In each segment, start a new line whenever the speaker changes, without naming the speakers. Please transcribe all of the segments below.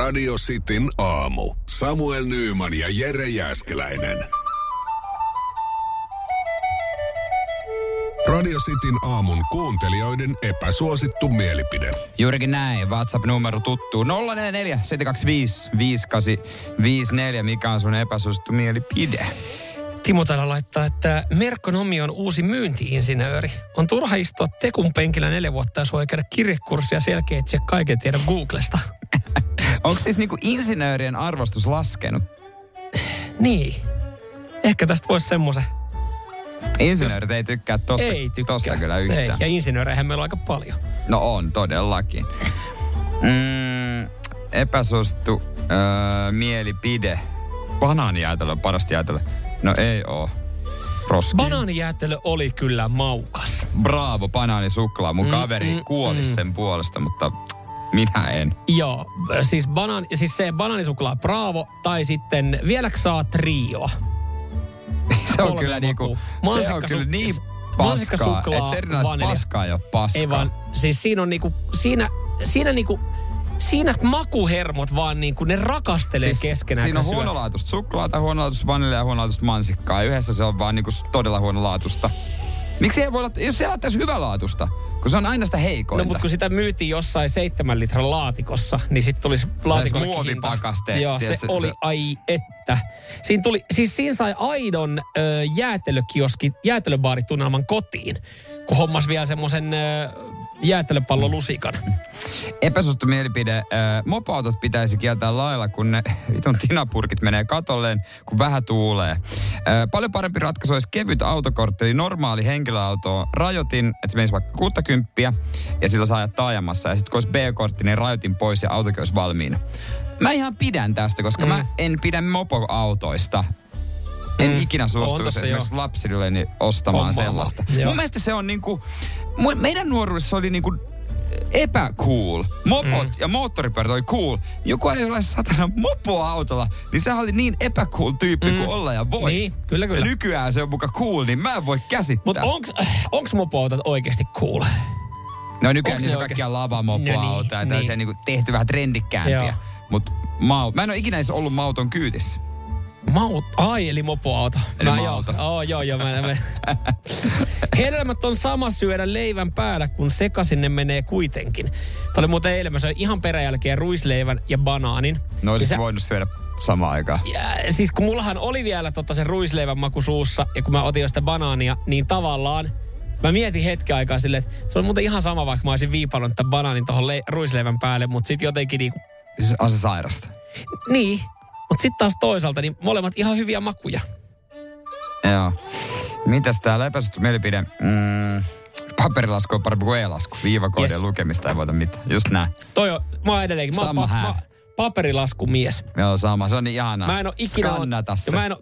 Radio Cityn aamu. Samuel Nyyman ja Jere Jäskeläinen. Radio Cityn aamun kuuntelijoiden epäsuosittu mielipide.
Juurikin näin. WhatsApp-numero tuttuu. 044 725 5854. Mikä on sun epäsuosittu mielipide?
Timo täällä laittaa, että Merkonomi on uusi myyntiinsinööri. On turha istua tekun penkillä neljä vuotta sua ei käydä kirjekurssia selkeä kaiken tiedä Googlesta.
Onko siis niinku insinöörien arvostus laskenut?
Niin. Ehkä tästä voisi semmoisen.
Insinöörit ei tykkää tosta,
Ei tykkää.
tosta kyllä
Ei.
yhtään.
Ja insinööreihän meillä on aika paljon.
No on, todellakin. Mm, epäsuosittu öö, mielipide. Banaanijäätelö on parasta jäätelö. No ei oo. Roski.
Banaanijäätelö oli kyllä maukas.
Bravo, banaanisuklaa. Mun
Mm,
kaveri
mm,
kuoli
mm.
sen puolesta, mutta minä en.
Joo, siis, banaan, siis se bananisuklaa Bravo tai sitten vieläkö saa trioa?
Se on
Kolme
kyllä niinku, se on kyllä niin paskaa,
mansikkasuklaa,
että se
vanilja.
paskaa ei ole paskaa.
Ei vaan, siis siinä on niinku, siinä, siinä niinku, siinä makuhermot vaan niinku, ne rakastelee siis, keskenään.
Siinä on huonolaatuista suklaata, huonolaatuista vaniljaa ja huonolaatuista mansikkaa. Ja yhdessä se on vaan niinku todella huonolaatuista. Miksi ei voi olla, jos se laittaisi hyvälaatusta, kun se on aina sitä heikointa.
No mutta kun sitä myytiin jossain seitsemän litran laatikossa, niin sitten tuli laatikolle
muovipakaste,
Joo, se,
tiedätkö,
oli
se-
ai että. Siinä tuli, siis siinä sai aidon ö, jäätelökioski, jäätelöbaaritunnelman kotiin, kun hommas vielä semmoisen jäätelöpallolusikan.
Epäsuosittu mielipide. Äh, mopoautot pitäisi kieltää lailla, kun ne vitun tinapurkit menee katolleen, kun vähän tuulee. Äh, paljon parempi ratkaisu olisi kevyt autokortti, eli normaali henkilöauto rajoitin, että se menisi vaikka 60 ja sillä saa ajaa taajamassa. Ja sitten kun olisi B-kortti, niin rajoitin pois ja autokin olisi valmiina. Mä ihan pidän tästä, koska mm. mä en pidä mopoautoista. En
Mm.
ikinä suostuisi esimerkiksi
joo.
lapsilleni ostamaan
Hommaamaan.
sellaista.
Joo.
Mun mielestä se on niinku, meidän nuoruudessa oli niinku epäcool. Mopot mm. ja moottoripyörät oli cool. Joku ei ole satana mopoautolla, niin se oli niin epäcool tyyppi mm. kuin olla ja voi.
Niin, kyllä, kyllä.
Ja nykyään se on muka cool, niin mä en voi käsittää.
Mutta onks, onks mopoautot oikeasti cool?
no nykyään
onks
niissä
se
on kaikkia lavamopoautoja
No niin,
ja tällaisia
niin.
niinku tehty vähän trendikkäämpiä. Mutta mau, mä en ole ikinä edes ollut mauton kyydissä.
Maut, ai, eli mopoauto.
Eli
Mä. Joo, oh, joo, joo. Mä, mä. Hedelmät on sama syödä leivän päällä, kun sekaisin ne menee kuitenkin. Tämä oli muuten eilen, mä söin ihan peräjälkeen ruisleivän ja banaanin.
No
Ja
olisiko
se-
voinut syödä samaan aikaan.
ja, siis kun mullahan oli vielä tota se ruisleivän maku suussa, ja kun mä otin jo sitä banaania, niin tavallaan Mä mietin hetken aikaa silleen, että se on muuten ihan sama, vaikka mä olisin viipannut tämän banaanin tuohon le- ruisleivän päälle, mutta sitten jotenkin niinku,
Siis on se sairasta.
niin. Mutta sitten taas toisaalta, niin molemmat ihan hyviä makuja.
Joo. Mitäs täällä epäsuosittu mielipide? Mm, paperilasku on parempi kuin e-lasku. Viivakoodien
Yes.
lukemista ei voita mitään. Just näin.
Toi on, mä oon edelleenkin, mä
Sama
pa- mä, paperilaskumies.
Joo, sama. Se on niin ihanaa.
Mä en oo ikinä...
Skannata se.
Mä en oo,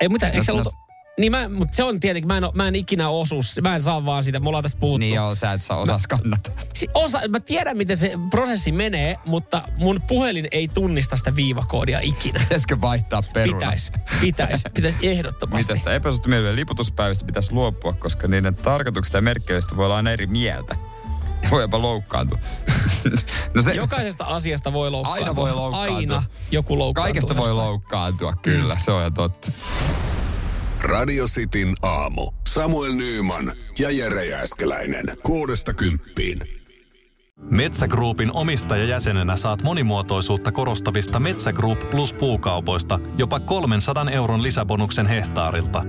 ei mitä, eikö se
no-
ollut... Niin mä, mutta se on tietenkin, mä en, mä en ikinä osu, mä en saa vaan siitä, me ollaan tästä puhuttu.
Niin joo, sä et saa osaa skannata.
Si- osa, mä tiedän, miten se prosessi menee, mutta mun puhelin ei tunnista sitä viivakoodia ikinä.
Pitäisikö vaihtaa peruna?
Pitäis, pitäis, pitäis ehdottomasti.
Mitä sitä epäsuosittu mielipide liputuspäivistä pitäisi luopua, koska niiden tarkoituksista ja merkkeilystä voi olla aina eri mieltä. Voi jopa loukkaantua. no se,
Jokaisesta asiasta voi loukkaantua.
Aina voi loukkaantua.
Aina joku loukkaantuu.
kaikesta voi loukkaantua, kyllä. Se on totta.
Radio Cityn aamu. Samuel Nyyman ja Jere Jäskeläinen. Kuudesta kymppiin.
Metsä Groupin omistajajäsenenä saat monimuotoisuutta korostavista Metsä Group Plus puukaupoista jopa 300 euron lisäbonuksen hehtaarilta.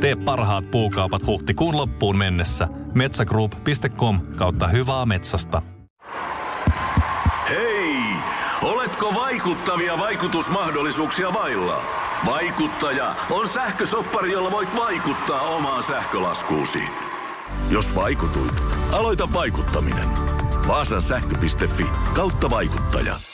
Tee parhaat puukaupat huhtikuun loppuun mennessä. Metsägroup.com kautta hyvää metsästä.
Hei! Oletko vaikuttavia vaikutusmahdollisuuksia vailla? Vaikuttaja on sähkösoppari, jolla voit vaikuttaa omaan sähkölaskuusi. Jos vaikutuit, aloita vaikuttaminen. Vaasan sähkö.fi kautta vaikuttaja.